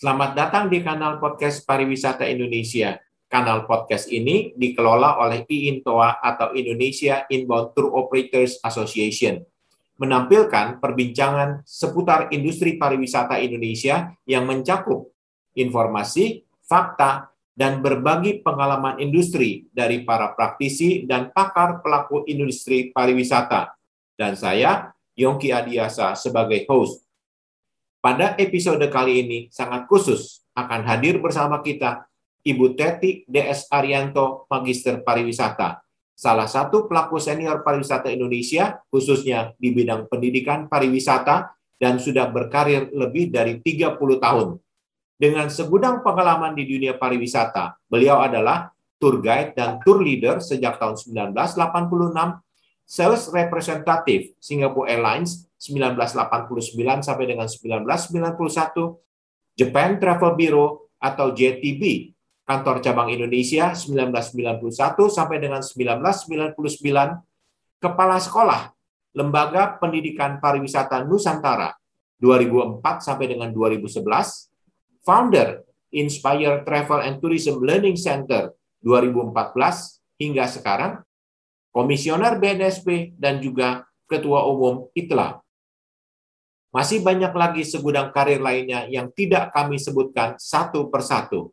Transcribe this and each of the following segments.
Selamat datang di kanal podcast Pariwisata Indonesia. Kanal podcast ini dikelola oleh IINTOA atau Indonesia Inbound Tour Operators Association. Menampilkan perbincangan seputar industri pariwisata Indonesia yang mencakup informasi, fakta, dan berbagi pengalaman industri dari para praktisi dan pakar pelaku industri pariwisata. Dan saya, Yongki Adiasa, sebagai host. Pada episode kali ini sangat khusus akan hadir bersama kita Ibu Teti DS Arianto, Magister Pariwisata, salah satu pelaku senior pariwisata Indonesia, khususnya di bidang pendidikan pariwisata, dan sudah berkarir lebih dari 30 tahun. Dengan segudang pengalaman di dunia pariwisata, beliau adalah tour guide dan tour leader sejak tahun 1986, sales representative Singapore Airlines 1989 sampai dengan 1991, Japan Travel Bureau atau JTB, kantor cabang Indonesia 1991 sampai dengan 1999, Kepala Sekolah Lembaga Pendidikan Pariwisata Nusantara 2004 sampai dengan 2011, Founder Inspire Travel and Tourism Learning Center 2014 hingga sekarang, Komisioner BNSP dan juga Ketua Umum ITLA masih banyak lagi segudang karir lainnya yang tidak kami sebutkan satu persatu.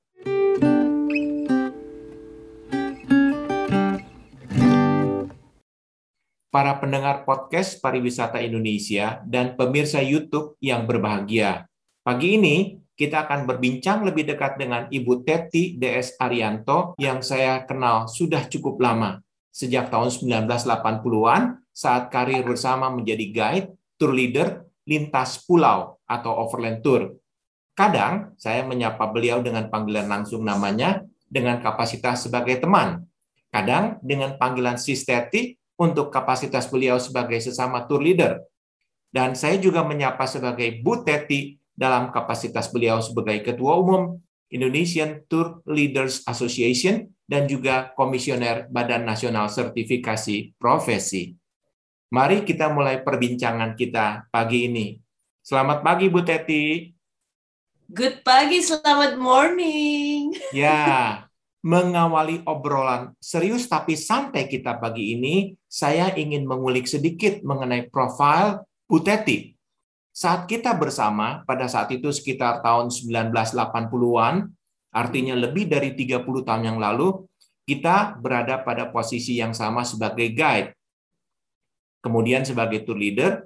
Para pendengar podcast Pariwisata Indonesia dan pemirsa YouTube yang berbahagia. Pagi ini kita akan berbincang lebih dekat dengan Ibu Teti DS Arianto yang saya kenal sudah cukup lama. Sejak tahun 1980-an saat karir bersama menjadi guide, tour leader, lintas pulau atau overland tour. Kadang saya menyapa beliau dengan panggilan langsung namanya dengan kapasitas sebagai teman. Kadang dengan panggilan Sisteti untuk kapasitas beliau sebagai sesama tour leader. Dan saya juga menyapa sebagai Bu Teti dalam kapasitas beliau sebagai Ketua Umum Indonesian Tour Leaders Association dan juga Komisioner Badan Nasional Sertifikasi Profesi. Mari kita mulai perbincangan kita pagi ini. Selamat pagi Bu Teti. Good pagi, selamat morning. Ya, mengawali obrolan serius tapi santai kita pagi ini, saya ingin mengulik sedikit mengenai profil Bu Teti. Saat kita bersama, pada saat itu sekitar tahun 1980-an, artinya lebih dari 30 tahun yang lalu, kita berada pada posisi yang sama sebagai guide kemudian sebagai tour leader.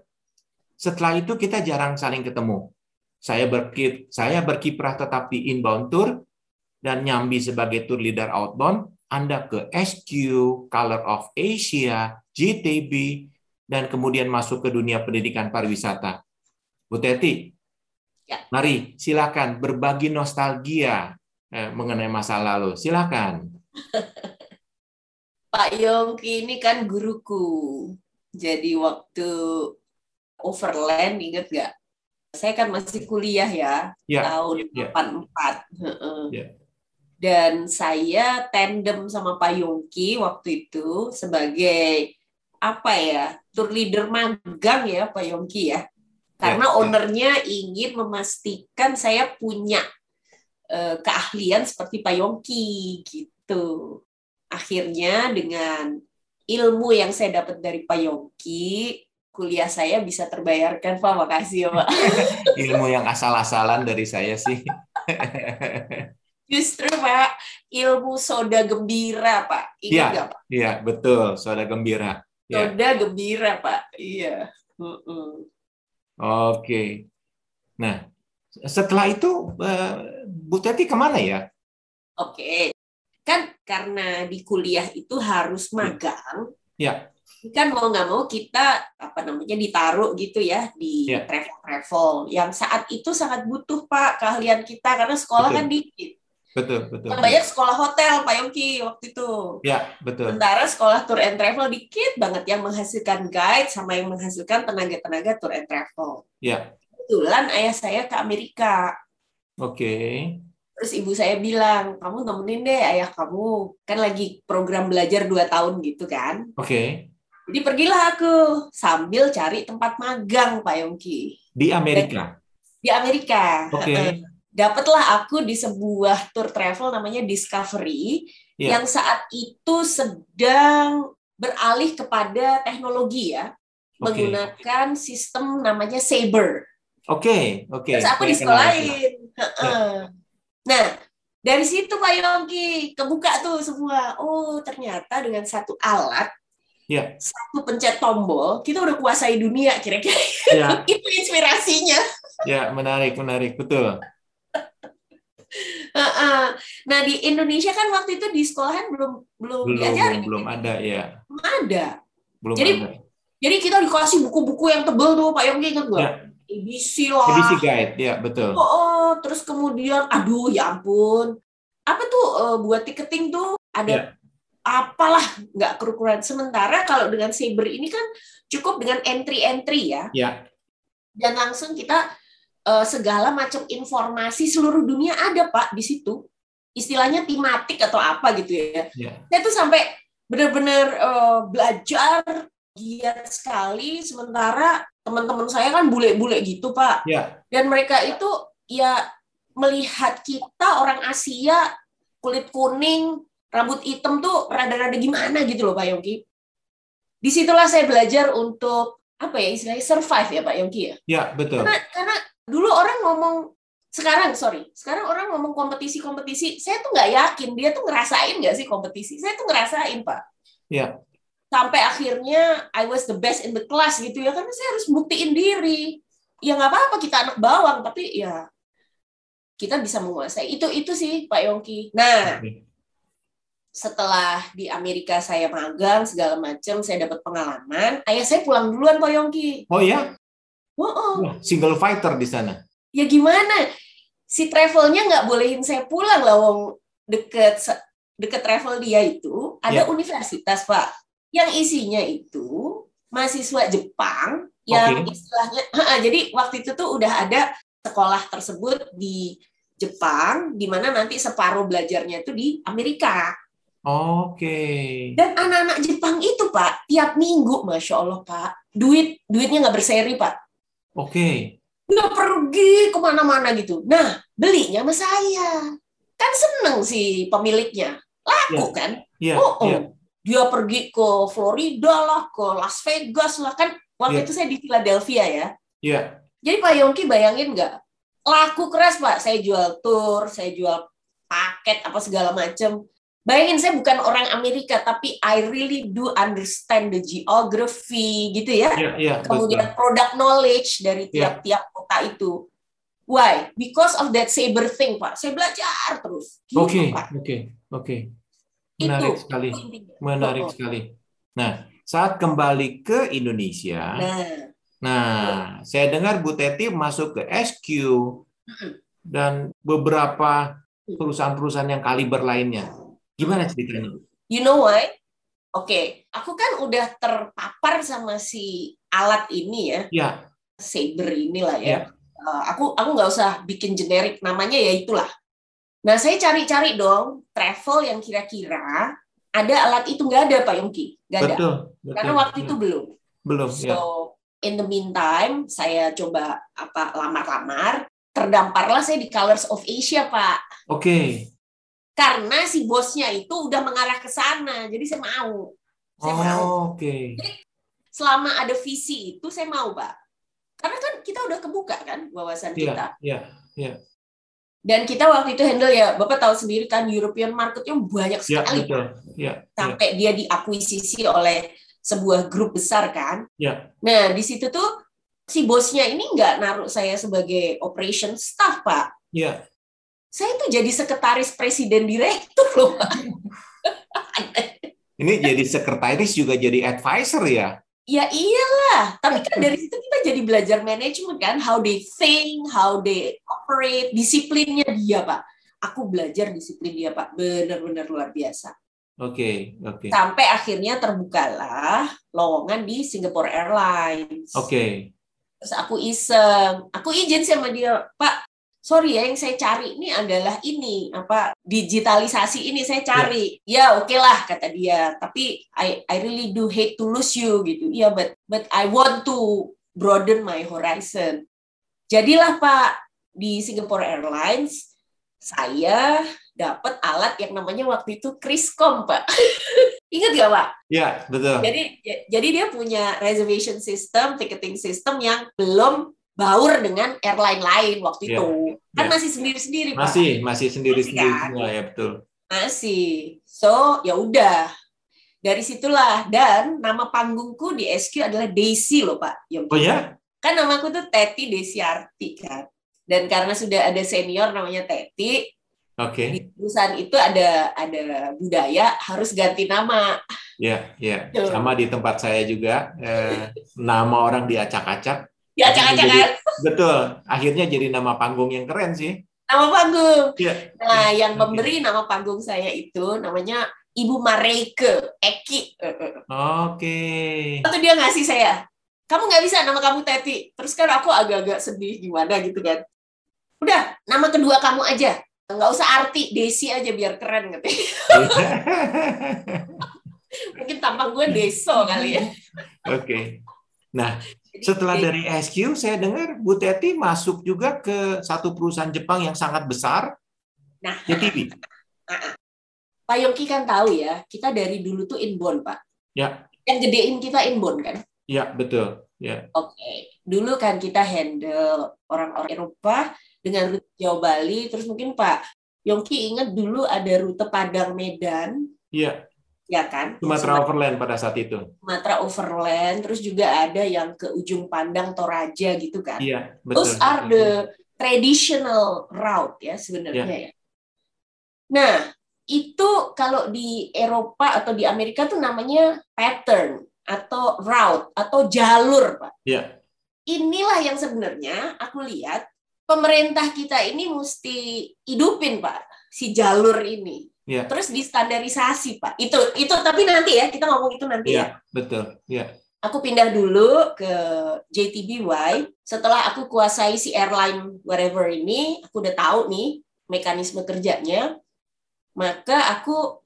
Setelah itu kita jarang saling ketemu. Saya berkip, saya berkiprah tetap di inbound tour dan nyambi sebagai tour leader outbound. Anda ke SQ, Color of Asia, GTB, dan kemudian masuk ke dunia pendidikan pariwisata. Bu Teti, ya. mari silakan berbagi nostalgia mengenai masa lalu. Silakan. Pak Yongki ini kan guruku. Jadi waktu overland inget gak? Saya kan masih kuliah ya, ya tahun ya. 84. Ya. Dan saya tandem sama Pak Yongki waktu itu sebagai apa ya tour leader magang ya Pak Yongki ya. Karena ya, ownernya ingin memastikan saya punya uh, keahlian seperti Pak Yongki gitu. Akhirnya dengan ilmu yang saya dapat dari Pak Yongki, kuliah saya bisa terbayarkan, Pak. Makasih ya, Pak. ilmu yang asal-asalan dari saya sih. Justru, Pak, ilmu soda gembira, Pak. Iya, Pak? Iya, betul. Soda gembira. Ya. Soda gembira, Pak. Iya. Uh -uh. Oke. Nah, setelah itu, uh, Bu Teti ke mana ya? Oke. Kan karena di kuliah itu harus iya. magang ya kan mau nggak mau kita apa namanya ditaruh gitu ya di ya. travel travel yang saat itu sangat butuh pak keahlian kita karena sekolah betul. kan dikit. Betul betul banyak sekolah hotel pak Yongki waktu itu. Ya betul. Sementara sekolah tour and travel dikit banget yang menghasilkan guide sama yang menghasilkan tenaga-tenaga tour and travel. Ya kebetulan ayah saya ke Amerika oke okay Terus ibu saya bilang, kamu nemenin deh ayah kamu. Kan lagi program belajar dua tahun gitu kan. Oke. Okay. Jadi pergilah aku sambil cari tempat magang Pak Yongki. Di Amerika? Di Amerika. Oke. Okay. dapatlah aku di sebuah tour travel namanya Discovery yeah. yang saat itu sedang beralih kepada teknologi ya okay. menggunakan sistem namanya Saber. Oke, okay, oke. Okay. Terus aku di sekolahin. Yeah. Nah, dari situ Pak Yongki kebuka tuh semua. Oh, ternyata dengan satu alat yeah. satu pencet tombol kita udah kuasai dunia kira-kira. Yeah. Itu inspirasinya. Ya, menarik, menarik, betul. Nah di Indonesia kan waktu itu di sekolahan belum belum, belum diajarin. Belum ada ya. Belum ada. Belum jadi, ada. Jadi kita dikasih buku-buku yang tebel tuh Pak Yongki ingat nggak? Ya. ABC lah. ABC guide, ya betul. Oh, oh, terus kemudian, aduh ya ampun, apa tuh uh, buat tiketing tuh ada ya. apalah nggak kerukuran. Sementara kalau dengan Saber ini kan cukup dengan entry-entry ya. Ya. Dan langsung kita uh, segala macam informasi seluruh dunia ada pak di situ istilahnya tematik atau apa gitu ya yeah. saya tuh sampai benar-benar uh, belajar giat sekali sementara teman-teman saya kan bule-bule gitu pak yeah. dan mereka itu ya melihat kita orang Asia kulit kuning rambut hitam tuh rada-rada gimana gitu loh pak Yongki. Di situlah saya belajar untuk apa ya istilahnya survive ya pak Yongki ya? Ya betul. Karena karena dulu orang ngomong sekarang sorry sekarang orang ngomong kompetisi kompetisi saya tuh nggak yakin dia tuh ngerasain nggak sih kompetisi? Saya tuh ngerasain pak. Ya. Sampai akhirnya I was the best in the class gitu ya karena saya harus buktiin diri. Ya nggak apa-apa kita anak bawang tapi ya kita bisa menguasai itu itu sih Pak Yongki nah setelah di Amerika saya magang segala macam saya dapat pengalaman ayah saya pulang duluan Pak Yongki oh ya Oh, oh. single fighter di sana. Ya gimana? Si travelnya nggak bolehin saya pulang lah, wong deket deket travel dia itu ada yeah. universitas pak, yang isinya itu mahasiswa Jepang yang okay. istilahnya, jadi waktu itu tuh udah ada sekolah tersebut di Jepang, di mana nanti separuh belajarnya itu di Amerika. Oke. Okay. Dan anak-anak Jepang itu pak, tiap minggu, masya Allah pak, duit duitnya nggak berseri pak. Oke. Okay. Nggak pergi ke mana-mana gitu. Nah, belinya sama saya. Kan seneng si pemiliknya. Laku yeah. kan? Yeah. Oh, oh. Yeah. Dia pergi ke Florida lah, ke Las Vegas lah. Kan waktu yeah. itu saya di Philadelphia ya. Iya. Yeah. Jadi Pak Yongki bayangin nggak? Laku keras Pak. Saya jual tour, saya jual paket apa segala macam. Bayangin saya bukan orang Amerika, tapi I really do understand the geography gitu ya. Yeah, yeah, Kemudian betul. product knowledge dari iya. tiap-tiap yeah. kota itu. Why? Because of that saber thing, Pak. Saya belajar terus. Gitu, oke, oke, oke. Menarik itu, sekali. Menarik oh. sekali. Nah, saat kembali ke Indonesia, nah, nah saya dengar Bu Teti masuk ke SQ dan beberapa perusahaan-perusahaan yang kaliber lainnya. Gimana ceritanya? You know why? Oke, okay. aku kan udah terpapar sama si alat ini ya. Ya. Saber inilah ya. ya. Uh, aku aku nggak usah bikin generik namanya ya itulah. Nah saya cari-cari dong travel yang kira-kira ada alat itu nggak ada Pak Yongki, nggak ada. Betul, betul, Karena waktu itu belum. Belum. So ya. In the meantime saya coba apa lamar-lamar, terdamparlah saya di Colors of Asia Pak. Oke. Okay karena si bosnya itu udah mengarah ke sana jadi saya mau saya oh, mau oke okay. jadi selama ada visi itu saya mau pak karena kan kita udah kebuka kan wawasan yeah, kita iya yeah, iya yeah. dan kita waktu itu handle ya bapak tahu sendiri kan European marketnya banyak iya, sekali yeah, Yeah, sampai yeah. dia diakuisisi oleh sebuah grup besar kan yeah. nah di situ tuh si bosnya ini nggak naruh saya sebagai operation staff pak yeah saya tuh jadi sekretaris presiden direktur loh. Ini jadi sekretaris juga jadi advisor ya? Ya iyalah, tapi kan dari situ kita jadi belajar manajemen kan, how they think, how they operate, disiplinnya dia pak. Aku belajar disiplin dia pak, benar-benar luar biasa. Oke, okay, oke. Okay. Sampai akhirnya terbukalah lowongan di Singapore Airlines. Oke. Okay. Terus aku iseng, aku izin sama dia, Pak, sorry ya yang saya cari ini adalah ini apa digitalisasi ini saya cari ya, ya oke okay lah kata dia tapi I I really do hate to lose you gitu ya yeah, but but I want to broaden my horizon jadilah Pak di Singapore Airlines saya dapat alat yang namanya waktu itu Criscom, Pak. Ingat gak, Pak? Iya, betul. Jadi jadi dia punya reservation system, ticketing system yang belum baur dengan airline lain waktu yeah. itu. Kan yeah. masih sendiri-sendiri, Pak. Masih, masih sendiri-sendiri kan? semua ya, betul. Masih. So, ya udah. Dari situlah dan nama panggungku di SQ adalah Daisy loh, Pak. Yongki. Oh ya? Kan namaku tuh Teti Desi Arti kan. Dan karena sudah ada senior namanya Teti, Oke. Okay. Di perusahaan itu ada ada budaya harus ganti nama. Ya, ya. Sama di tempat saya juga eh, nama orang diacak-acak. Diacak-acak kan? Betul. Akhirnya jadi nama panggung yang keren sih. Nama panggung. Ya. Nah, yang okay. memberi nama panggung saya itu namanya Ibu Mareike Eki. Oke. Okay. Waktu dia ngasih saya, kamu nggak bisa nama kamu Teti. Terus kan aku agak-agak sedih gimana gitu kan. Udah, nama kedua kamu aja. Nggak usah arti Desi aja biar keren gitu mungkin tampang gue Deso kali ya. Oke. Okay. nah setelah dari SQ saya dengar Bu Teti masuk juga ke satu perusahaan Jepang yang sangat besar nah. JTB Pak Yongki kan tahu ya kita dari dulu tuh inbound Pak. Ya. Yang gedein kita inbound kan ya betul ya oke okay. dulu kan kita handle orang-orang Eropa dengan rute Jawa Bali. Terus mungkin Pak Yongki ingat dulu ada rute Padang Medan. Iya. Ya kan? Sumatera Overland pada saat itu. Sumatera Overland, terus juga ada yang ke ujung Pandang Toraja gitu kan. Iya, betul. Those are the traditional route ya sebenarnya ya. ya. Nah, itu kalau di Eropa atau di Amerika tuh namanya pattern atau route atau jalur, Pak. Iya. Inilah yang sebenarnya aku lihat pemerintah kita ini mesti hidupin pak si jalur ini. Yeah. Terus distandarisasi pak. Itu itu tapi nanti ya kita ngomong itu nanti yeah, ya. Betul. Ya. Yeah. Aku pindah dulu ke JTBY. Setelah aku kuasai si airline wherever ini, aku udah tahu nih mekanisme kerjanya. Maka aku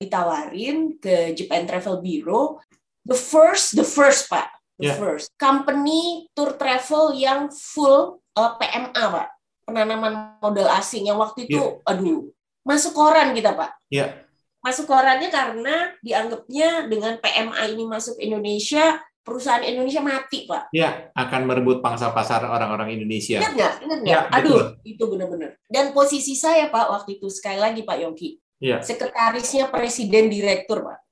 ditawarin ke Japan Travel Bureau. The first, the first pak, the yeah. first. Company tour travel yang full uh, PMA pak. Penanaman modal asing yang waktu itu yeah. aduh masuk koran kita pak. Yeah. masuk korannya karena dianggapnya dengan PMA ini masuk Indonesia perusahaan Indonesia mati pak. Ya akan merebut pangsa pasar orang-orang Indonesia. Ingat nggak? Ingat nggak? Ya, aduh betul. itu benar-benar. Dan posisi saya pak waktu itu sekali lagi pak Yongki. Ya. sekretarisnya presiden direktur pak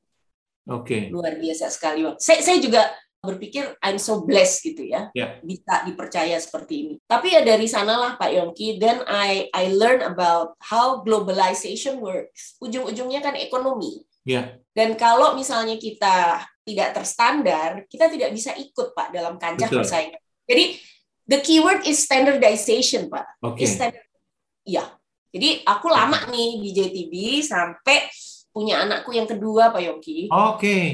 Oke. Okay. Luar biasa sekali. Saya, saya juga berpikir I'm so blessed gitu ya yeah. bisa dipercaya seperti ini. Tapi ya dari sanalah Pak Yongki then I I learn about how globalization works. Ujung-ujungnya kan ekonomi. Yeah. Dan kalau misalnya kita tidak terstandar, kita tidak bisa ikut Pak dalam kancah persaingan. Jadi the keyword is standardization Pak. Okay. standard, ya. Jadi aku lama nih di JTB sampai punya anakku yang kedua Pak Yongki. Oke. Okay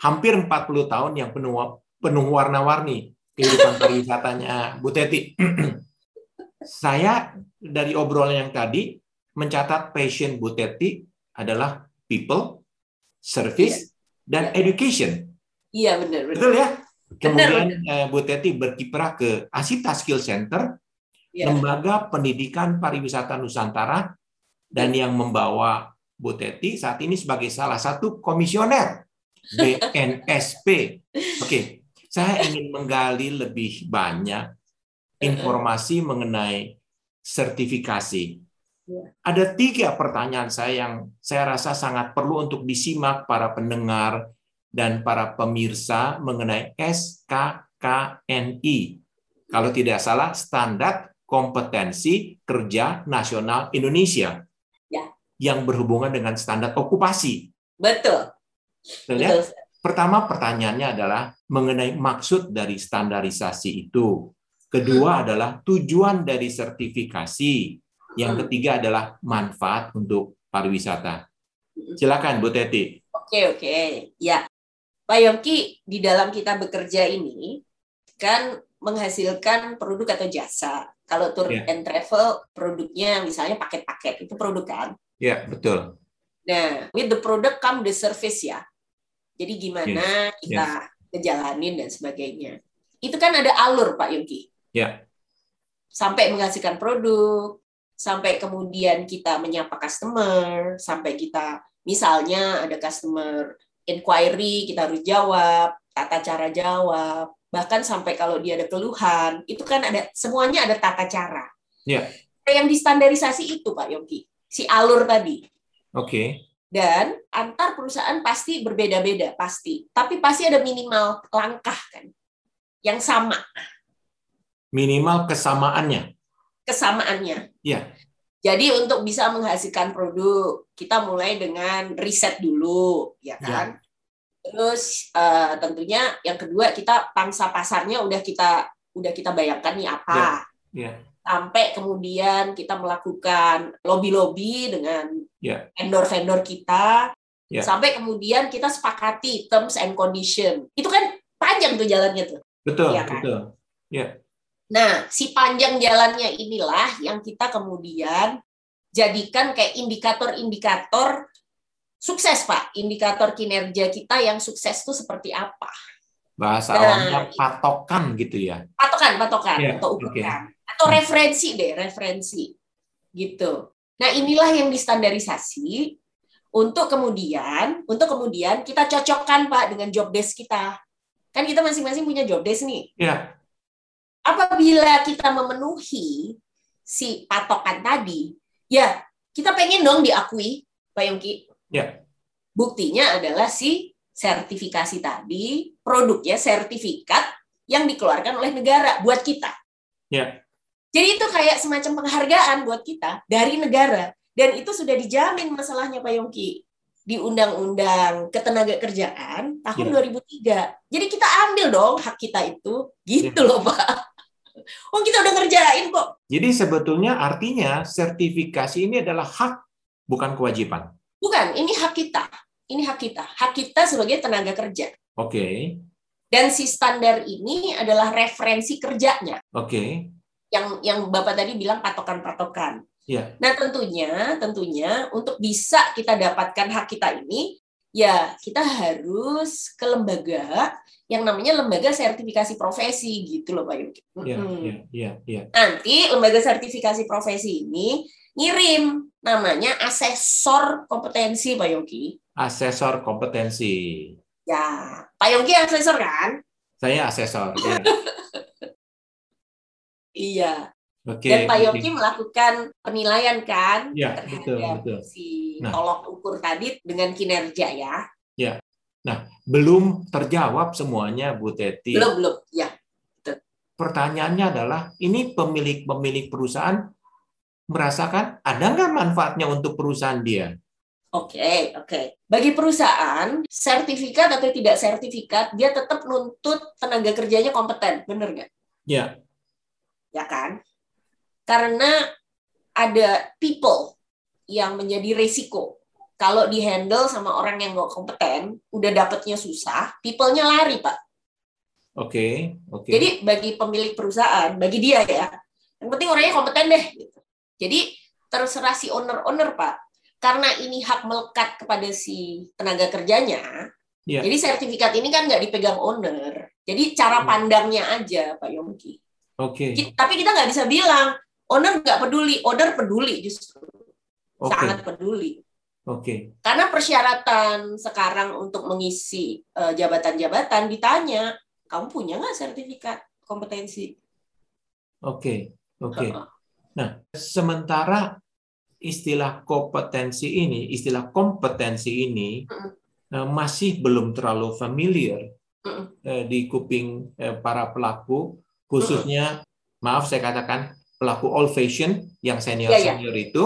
hampir 40 tahun yang penuh penuh warna-warni kehidupan pariwisatanya Bu Teti. Saya dari obrolan yang tadi mencatat passion Bu Teti adalah people, service, iya. dan iya. education. Iya benar, benar. Betul ya? Kemudian benar, benar. Bu Teti berkiprah ke Asita Skill Center, iya. lembaga pendidikan pariwisata Nusantara, dan yang membawa Bu Teti saat ini sebagai salah satu komisioner BNSP. Oke, saya ingin menggali lebih banyak informasi mengenai sertifikasi. Ya. Ada tiga pertanyaan saya yang saya rasa sangat perlu untuk disimak para pendengar dan para pemirsa mengenai SKKNI. Kalau tidak salah, Standar Kompetensi Kerja Nasional Indonesia. Ya. Yang berhubungan dengan standar okupasi. Betul. Ya? Pertama pertanyaannya adalah mengenai maksud dari standarisasi itu. Kedua hmm. adalah tujuan dari sertifikasi. Yang hmm. ketiga adalah manfaat untuk pariwisata. Hmm. Silakan Bu Teti. Oke, oke. Ya. Pak Yongki, di dalam kita bekerja ini kan menghasilkan produk atau jasa. Kalau tour yeah. and travel produknya misalnya paket-paket itu produk kan? Ya, yeah, betul. Nah, with the product come the service ya. Jadi gimana yes. kita yes. ngejalanin dan sebagainya. Itu kan ada alur Pak Yongki. Ya. sampai menghasilkan produk, sampai kemudian kita menyapa customer, sampai kita misalnya ada customer inquiry kita harus jawab, tata cara jawab, bahkan sampai kalau dia ada keluhan, itu kan ada semuanya ada tata cara. Ya. Yeah. Yang distandarisasi itu Pak Yongki, si alur tadi. Oke. Okay. Dan antar perusahaan pasti berbeda-beda pasti, tapi pasti ada minimal langkah kan yang sama. Minimal kesamaannya. Kesamaannya. Ya. Jadi untuk bisa menghasilkan produk, kita mulai dengan riset dulu, ya, ya. kan? Ya. Terus uh, tentunya yang kedua kita pangsa pasarnya udah kita udah kita bayangkan nih apa. Ya. Ya. Sampai kemudian kita melakukan lobby-lobby dengan ya. vendor-vendor kita. Ya. Sampai kemudian kita sepakati terms and condition. Itu kan panjang tuh jalannya tuh. Betul, ya kan? betul. Ya. Nah, si panjang jalannya inilah yang kita kemudian jadikan kayak indikator-indikator sukses, Pak. Indikator kinerja kita yang sukses itu seperti apa? Bahasa nah, awalnya patokan gitu ya. Patokan, patokan ya, atau ukuran. Okay. Atau referensi deh, referensi. Gitu. Nah, inilah yang distandarisasi untuk kemudian untuk kemudian kita cocokkan Pak dengan job desk kita. Kan kita masing-masing punya job desk nih. Iya apabila kita memenuhi si patokan tadi, ya kita pengen dong diakui, Pak Yongki. Ya. Buktinya adalah si sertifikasi tadi, produknya sertifikat yang dikeluarkan oleh negara buat kita. Ya. Jadi itu kayak semacam penghargaan buat kita dari negara dan itu sudah dijamin masalahnya Pak Yongki di Undang-Undang Ketenaga Kerjaan tahun ya. 2003. Jadi kita ambil dong hak kita itu, gitu ya. loh Pak. Oh kita udah ngerjain kok. Jadi sebetulnya artinya sertifikasi ini adalah hak, bukan kewajiban. Bukan, ini hak kita. Ini hak kita. Hak kita sebagai tenaga kerja. Oke. Okay. Dan si standar ini adalah referensi kerjanya. Oke. Okay. Yang yang Bapak tadi bilang patokan-patokan. Yeah. Nah tentunya, tentunya untuk bisa kita dapatkan hak kita ini, ya kita harus ke lembaga yang namanya lembaga sertifikasi profesi gitu loh Pak Yuki. Iya, iya, iya, iya. Nanti lembaga sertifikasi profesi ini ngirim namanya asesor kompetensi Pak Yogi. Asesor kompetensi. Ya, Pak Yogi asesor kan? Saya asesor. Ya. iya. Oke. Dan Pak Yogi melakukan penilaian kan ya, terhadap betul, betul. si nah. tolok ukur tadi dengan kinerja ya. Ya. Nah, belum terjawab semuanya, Bu Teti. Belum, belum. Ya. Pertanyaannya adalah, ini pemilik-pemilik perusahaan merasakan ada nggak manfaatnya untuk perusahaan dia? Oke, okay, oke. Okay. Bagi perusahaan, sertifikat atau tidak sertifikat, dia tetap nuntut tenaga kerjanya kompeten, benar nggak? Ya. Ya kan? Karena ada people yang menjadi resiko kalau dihandle sama orang yang nggak kompeten, udah dapetnya susah, people-nya lari, Pak. Oke, okay, oke. Okay. Jadi bagi pemilik perusahaan, bagi dia ya, yang penting orangnya kompeten deh. Gitu. Jadi terserah si owner-owner, Pak. Karena ini hak melekat kepada si tenaga kerjanya, yeah. jadi sertifikat ini kan nggak dipegang owner. Jadi cara hmm. pandangnya aja, Pak Yongki. Oke. Okay. Tapi kita nggak bisa bilang, owner nggak peduli, owner peduli justru. Okay. Sangat peduli. Oke. Okay. Karena persyaratan sekarang untuk mengisi eh, jabatan-jabatan ditanya, kamu punya nggak sertifikat kompetensi? Oke, okay. oke. Okay. Nah, sementara istilah kompetensi ini, istilah kompetensi ini uh masih belum terlalu familiar uh di kuping para pelaku, khususnya, uh maaf saya katakan pelaku old fashion yang senior senior yeah, yeah. itu.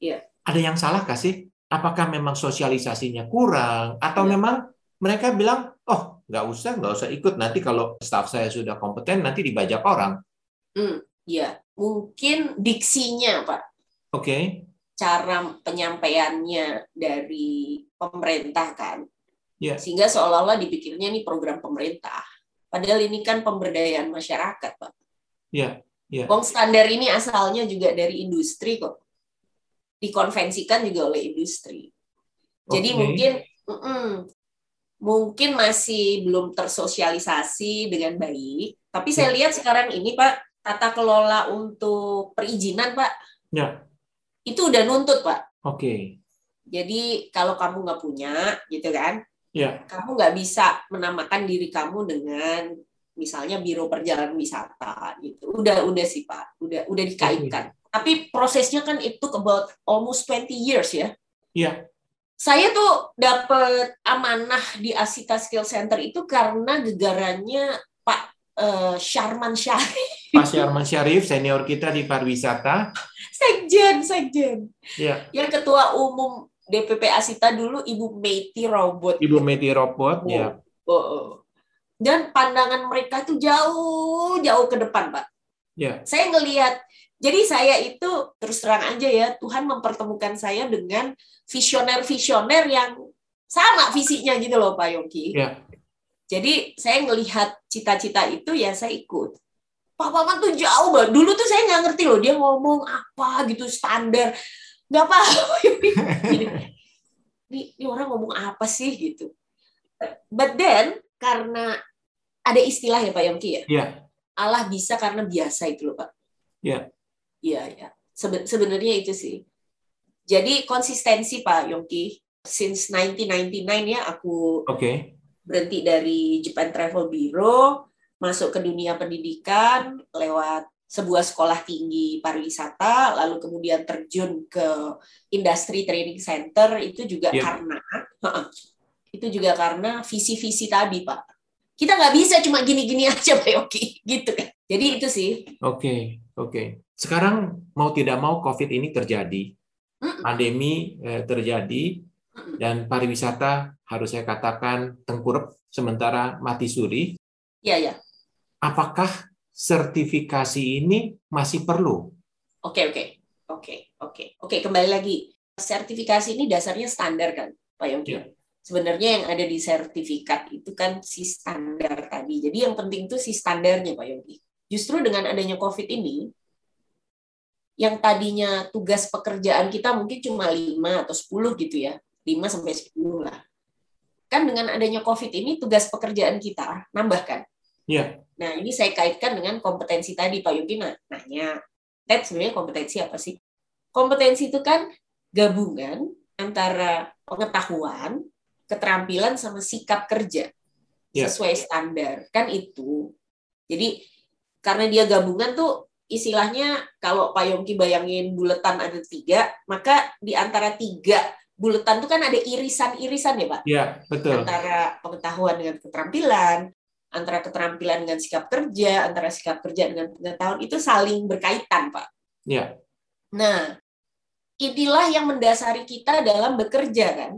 Yeah. Ada yang salah kasih? apakah memang sosialisasinya kurang atau ya. memang mereka bilang oh nggak usah nggak usah ikut nanti kalau staff saya sudah kompeten nanti dibajak orang hmm, ya mungkin diksinya pak oke okay. cara penyampaiannya dari pemerintah kan yeah. sehingga seolah-olah dipikirnya ini program pemerintah padahal ini kan pemberdayaan masyarakat pak ya yeah. yeah. Wong standar ini asalnya juga dari industri kok dikonvensikan juga oleh industri. Jadi okay. mungkin mm -mm, mungkin masih belum tersosialisasi dengan baik. Tapi saya ya. lihat sekarang ini Pak tata kelola untuk perizinan, Pak. Ya. Itu udah nuntut, Pak. Oke. Okay. Jadi kalau kamu nggak punya, gitu kan? Ya. Kamu nggak bisa menamakan diri kamu dengan misalnya biro perjalanan wisata gitu. Udah udah sih Pak, udah udah dikaitkan. Okay. Tapi prosesnya kan itu about almost 20 years ya. Iya. Saya tuh dapat amanah di Asita Skill Center itu karena gegarannya Pak uh, Syarman Syarif. Pak Syarman Syarif, senior kita di pariwisata. Sekjen, sekjen. Iya. Yang ketua umum DPP Asita dulu Ibu Meiti Robot. Ibu Meiti Robot, oh. ya. Oh. Dan pandangan mereka itu jauh, jauh ke depan, Pak. Ya. Saya ngelihat jadi saya itu terus terang aja ya, Tuhan mempertemukan saya dengan visioner-visioner yang sama visinya gitu loh Pak Yongki. Ya. Jadi saya ngelihat cita-cita itu ya saya ikut. Pak Paman tuh jauh banget. Dulu tuh saya nggak ngerti loh dia ngomong apa gitu standar. Nggak apa ini, ini orang ngomong apa sih gitu. But then karena ada istilah ya Pak Yongki ya. Iya. Allah bisa karena biasa itu loh Pak. Iya. Iya, ya. Seben sebenarnya itu sih. Jadi konsistensi Pak Yongki. Since 1999 ya aku okay. berhenti dari Japan Travel Bureau, masuk ke dunia pendidikan lewat sebuah sekolah tinggi pariwisata, lalu kemudian terjun ke industri training center itu juga yeah. karena itu juga karena visi-visi tadi Pak. Kita nggak bisa cuma gini-gini aja Pak Yoki, gitu kan. Jadi itu sih. Oke, okay, oke. Okay. Sekarang mau tidak mau COVID ini terjadi, pandemi eh, terjadi, dan pariwisata harus saya katakan tengkurap sementara mati suri. Iya, ya. Apakah sertifikasi ini masih perlu? Oke, oke. Oke, oke. Oke, kembali lagi. Sertifikasi ini dasarnya standar kan, Pak Yongki? Ya. Sebenarnya yang ada di sertifikat itu kan si standar tadi. Jadi yang penting itu si standarnya, Pak Yongki. Justru dengan adanya COVID ini, yang tadinya tugas pekerjaan kita mungkin cuma 5 atau 10 gitu ya. 5 sampai 10 lah. Kan dengan adanya Covid ini tugas pekerjaan kita nambah kan? Iya. Nah, ini saya kaitkan dengan kompetensi tadi Pak Yuki nanya. Ted sebenarnya kompetensi apa sih? Kompetensi itu kan gabungan antara pengetahuan, keterampilan sama sikap kerja ya. sesuai standar. Kan itu. Jadi karena dia gabungan tuh istilahnya kalau Pak Yongki bayangin buletan ada tiga, maka di antara tiga buletan itu kan ada irisan-irisan ya Pak? Iya, betul. Antara pengetahuan dengan keterampilan, antara keterampilan dengan sikap kerja, antara sikap kerja dengan pengetahuan itu saling berkaitan Pak. Iya. Nah, inilah yang mendasari kita dalam bekerja kan.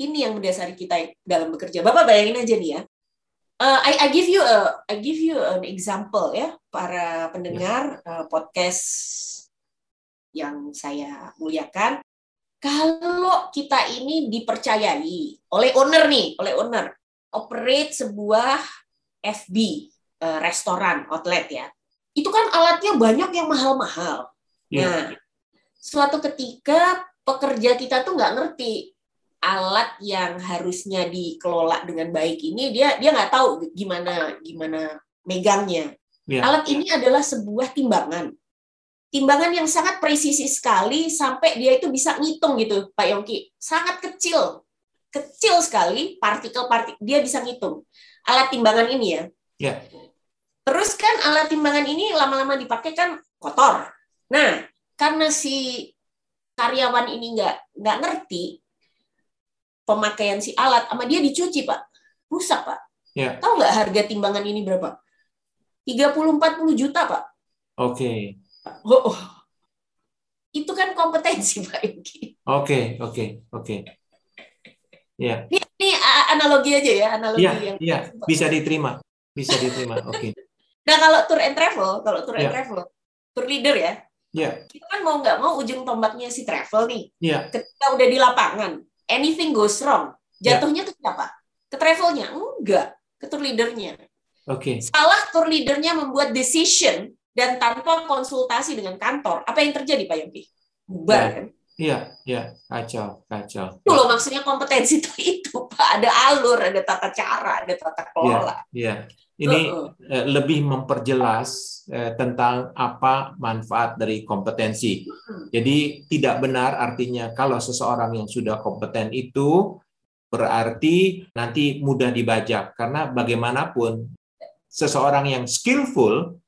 Ini yang mendasari kita dalam bekerja. Bapak bayangin aja nih ya, Uh, I, I give you a I give you an example ya para pendengar uh, podcast yang saya muliakan. Kalau kita ini dipercayai oleh owner nih, oleh owner, operate sebuah FB uh, restoran outlet ya, itu kan alatnya banyak yang mahal-mahal. Yeah. Nah, suatu ketika pekerja kita tuh nggak ngerti alat yang harusnya dikelola dengan baik ini dia dia nggak tahu gimana gimana megangnya. Ya. Alat ini adalah sebuah timbangan. Timbangan yang sangat presisi sekali sampai dia itu bisa ngitung gitu, Pak Yongki. Sangat kecil. Kecil sekali partikel-partikel dia bisa ngitung. Alat timbangan ini ya. Ya. Terus kan alat timbangan ini lama-lama dipakai kan kotor. Nah, karena si karyawan ini nggak nggak ngerti, pemakaian si alat sama dia dicuci pak rusak pak ya. tahu nggak harga timbangan ini berapa 30-40 juta pak oke okay. oh, oh. itu kan kompetensi pak Yuki oke oke oke ya ini analogi aja ya analogi ya, yang ya. bisa diterima bisa diterima oke okay. nah kalau tour and travel kalau tour ya. and travel tour leader ya Ya. Kita kan mau nggak mau ujung tombaknya si travel nih. Ya. Ketika udah di lapangan, anything goes wrong, ya. jatuhnya yeah. ke siapa? Ke travelnya? Enggak, ke tour leadernya. Oke. Okay. Salah tour leadernya membuat decision dan tanpa konsultasi dengan kantor. Apa yang terjadi Pak Yongki? Bubar ya. kan? Iya, iya, kacau, kacau. Itu loh maksudnya kompetensi itu itu, Pak. Ada alur, ada tata cara, ada tata kelola. Iya, Ini uh -uh. lebih memperjelas eh, tentang apa manfaat dari kompetensi. Jadi tidak benar artinya kalau seseorang yang sudah kompeten itu berarti nanti mudah dibajak karena bagaimanapun seseorang yang skillful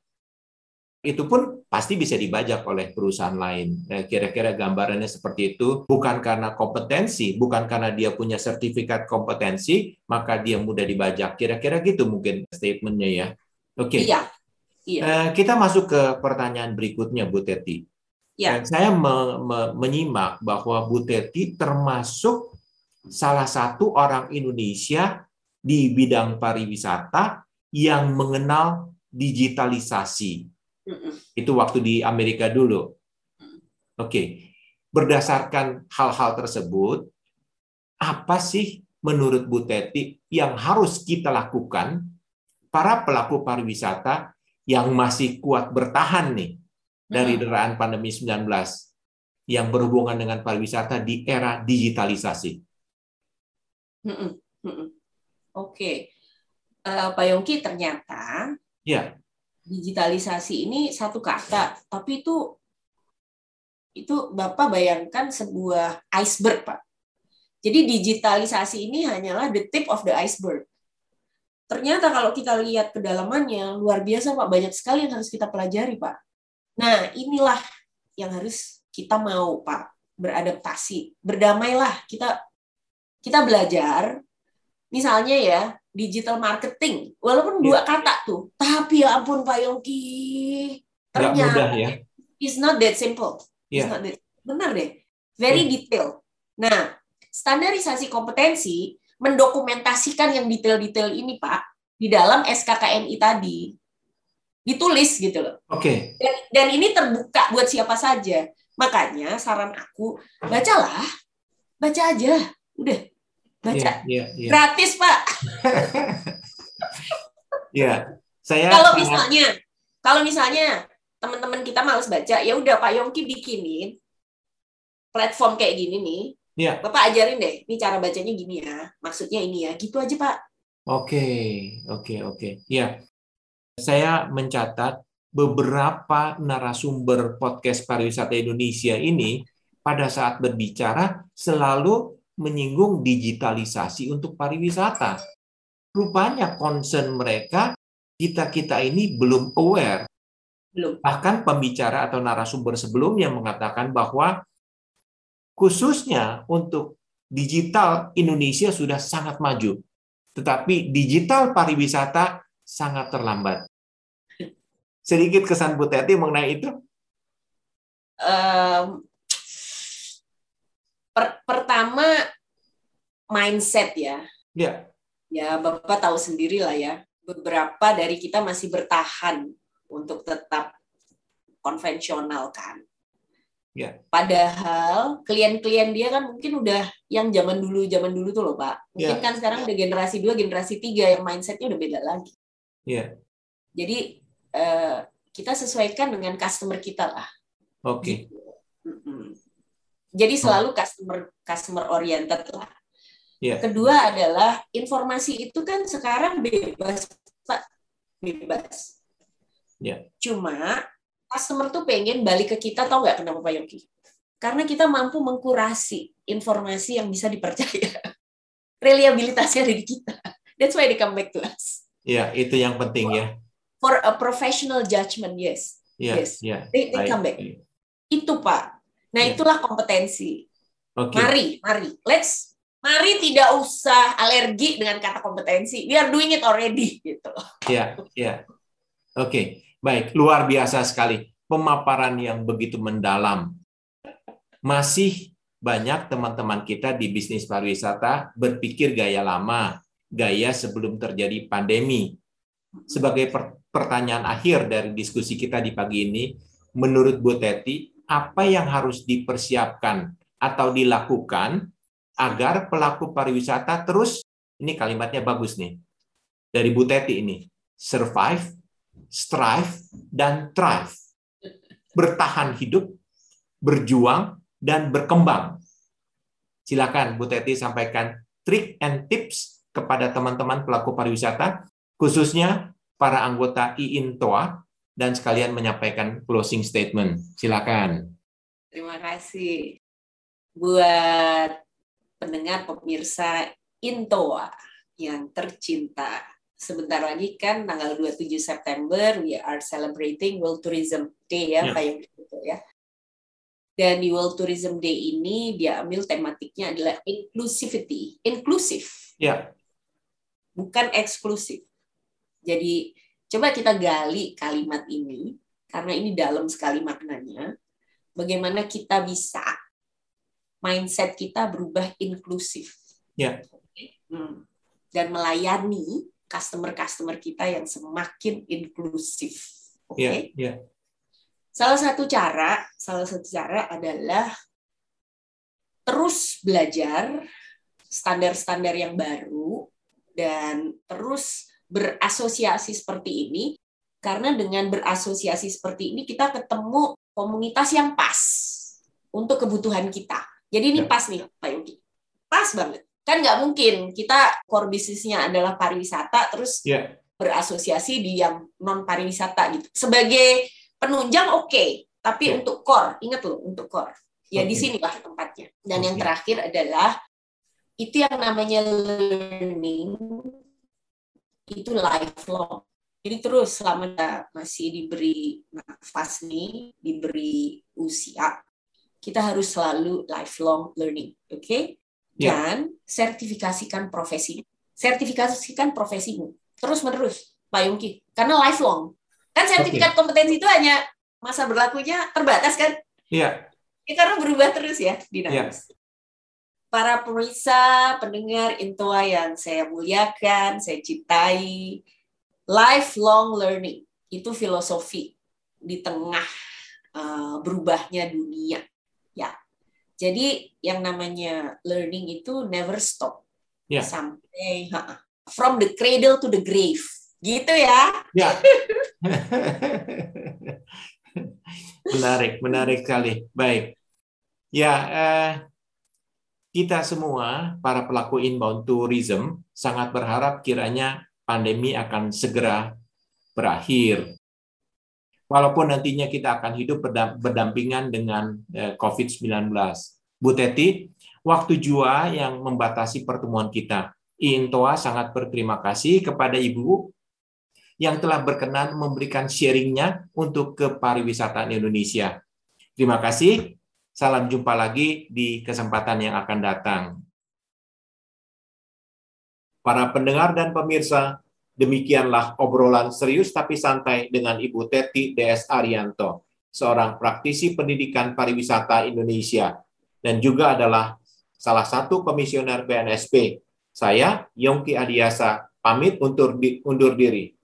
itu pun pasti bisa dibajak oleh perusahaan lain. Nah, kira-kira gambarannya seperti itu, bukan karena kompetensi, bukan karena dia punya sertifikat kompetensi, maka dia mudah dibajak. Kira-kira gitu mungkin statementnya ya. Oke. Okay. Iya. iya. Eh, kita masuk ke pertanyaan berikutnya, Bu Teti. Ya. Saya me me menyimak bahwa Bu Teti termasuk salah satu orang Indonesia di bidang pariwisata yang mengenal digitalisasi itu waktu di Amerika dulu. Oke, okay. berdasarkan hal-hal tersebut, apa sih menurut Bu Teti yang harus kita lakukan para pelaku pariwisata yang masih kuat bertahan nih dari deraan pandemi 19 yang berhubungan dengan pariwisata di era digitalisasi? Oke, okay. uh, Pak Yongki ternyata ya digitalisasi ini satu kata, tapi itu itu Bapak bayangkan sebuah iceberg, Pak. Jadi digitalisasi ini hanyalah the tip of the iceberg. Ternyata kalau kita lihat kedalamannya luar biasa, Pak. Banyak sekali yang harus kita pelajari, Pak. Nah, inilah yang harus kita mau, Pak, beradaptasi. Berdamailah kita kita belajar misalnya ya digital marketing walaupun yeah. dua kata tuh tapi ya ampun Pak Yongki ternyata mudah, ya. it's not that simple yeah. it's not that benar deh very yeah. detail nah standarisasi kompetensi mendokumentasikan yang detail-detail ini Pak di dalam SKKNI tadi ditulis gitu loh. Oke. Okay. Dan, dan ini terbuka buat siapa saja. Makanya saran aku bacalah, baca aja, udah baca yeah, yeah, yeah. gratis pak ya saya kalau misalnya kalau misalnya teman-teman kita males baca ya udah Pak Yongki bikinin platform kayak gini nih yeah. Bapak ajarin deh ini cara bacanya gini ya maksudnya ini ya gitu aja Pak oke okay, oke okay, oke okay. ya saya mencatat beberapa narasumber podcast pariwisata Indonesia ini pada saat berbicara selalu menyinggung digitalisasi untuk pariwisata. Rupanya concern mereka kita-kita ini belum aware. Belum. Bahkan pembicara atau narasumber sebelumnya mengatakan bahwa khususnya untuk digital Indonesia sudah sangat maju. Tetapi digital pariwisata sangat terlambat. Sedikit kesan Bu Teti mengenai itu? Um, per, pertama mindset ya. Ya. Ya, Bapak tahu sendiri lah ya. Beberapa dari kita masih bertahan untuk tetap konvensional kan. Ya. Padahal klien-klien dia kan mungkin udah yang zaman dulu zaman dulu tuh loh Pak. Mungkin ya. kan sekarang udah generasi dua, generasi tiga yang mindsetnya udah beda lagi. Ya. Jadi eh, kita sesuaikan dengan customer kita lah. Oke. Okay. Jadi selalu customer customer oriented lah. Yeah. Kedua adalah informasi itu kan sekarang bebas, Pak. Bebas. Yeah. Cuma customer tuh pengen balik ke kita tau nggak kenapa Pak Yogi? Karena kita mampu mengkurasi informasi yang bisa dipercaya. Reliabilitasnya ada di kita. That's why they come back to us. Ya, yeah, itu yang penting ya. For a professional judgment, yes. Yeah, yes. Yeah, they, they come back. Itu Pak. Nah, ya. itulah kompetensi. Okay. Mari, mari. Let's mari tidak usah alergi dengan kata kompetensi. We are doing it already gitu. Ya, ya. Oke, okay. baik. Luar biasa sekali pemaparan yang begitu mendalam. Masih banyak teman-teman kita di bisnis pariwisata berpikir gaya lama, gaya sebelum terjadi pandemi. Sebagai pertanyaan akhir dari diskusi kita di pagi ini, menurut Bu Teti, apa yang harus dipersiapkan atau dilakukan agar pelaku pariwisata terus ini kalimatnya bagus nih dari Bu Teti ini survive, strive dan thrive. Bertahan hidup, berjuang dan berkembang. Silakan Bu Teti sampaikan trik and tips kepada teman-teman pelaku pariwisata khususnya para anggota IINTOA dan sekalian menyampaikan closing statement. Silakan. Terima kasih buat pendengar pemirsa INTOA yang tercinta. Sebentar lagi kan tanggal 27 September we are celebrating World Tourism Day ya, yeah. Pak gitu ya. Dan di World Tourism Day ini dia ambil tematiknya adalah inclusivity, inklusif. Ya. Yeah. Bukan eksklusif. Jadi coba kita gali kalimat ini karena ini dalam sekali maknanya. Bagaimana kita bisa mindset kita berubah inklusif. Ya. Hmm. Dan melayani customer-customer kita yang semakin inklusif. Oke. Okay? Ya, ya. Salah satu cara, salah satu cara adalah terus belajar standar-standar yang baru dan terus berasosiasi seperti ini karena dengan berasosiasi seperti ini kita ketemu komunitas yang pas untuk kebutuhan kita. Jadi ini ya. pas nih Pak Yogi. Pas banget. Kan nggak mungkin kita core bisnisnya adalah pariwisata terus yeah. berasosiasi di yang non pariwisata gitu. Sebagai penunjang oke, okay, tapi yeah. untuk core, ingat loh untuk core. Ya okay. di sini lah tempatnya. Dan okay. yang terakhir adalah itu yang namanya learning itu lifelong. Jadi terus selama masih diberi nafas nih, diberi usia, kita harus selalu lifelong learning, oke? Okay? Yeah. Dan sertifikasikan profesi, sertifikasikan profesimu terus menerus, Pak Yungki, karena lifelong. Kan sertifikat okay. kompetensi itu hanya masa berlakunya terbatas kan? Iya. Yeah. Ya, karena berubah terus ya dinamis. Yeah. Para pemirsa, pendengar Intoa yang saya muliakan, saya cintai, lifelong learning itu filosofi di tengah uh, berubahnya dunia Ya. Jadi yang namanya learning itu never stop. Ya. Sampai ha, from the cradle to the grave. Gitu ya. Ya. menarik, menarik sekali. Baik. Ya, eh, kita semua para pelaku inbound tourism sangat berharap kiranya pandemi akan segera berakhir walaupun nantinya kita akan hidup berdampingan dengan eh, COVID-19. Bu Teti, waktu jua yang membatasi pertemuan kita. Intoa sangat berterima kasih kepada Ibu yang telah berkenan memberikan sharingnya untuk kepariwisataan Indonesia. Terima kasih. Salam jumpa lagi di kesempatan yang akan datang. Para pendengar dan pemirsa, Demikianlah obrolan serius tapi santai dengan Ibu Teti DS Arianto, seorang praktisi pendidikan pariwisata Indonesia dan juga adalah salah satu komisioner BNSP. Saya, Yongki Adiasa, pamit untuk di, undur diri.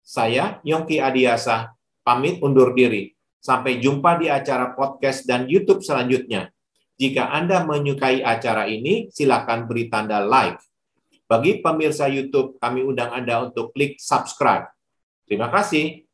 Saya, Yongki Adiasa, pamit undur diri. Sampai jumpa di acara podcast dan YouTube selanjutnya. Jika Anda menyukai acara ini, silakan beri tanda like bagi pemirsa YouTube, kami undang Anda untuk klik subscribe. Terima kasih.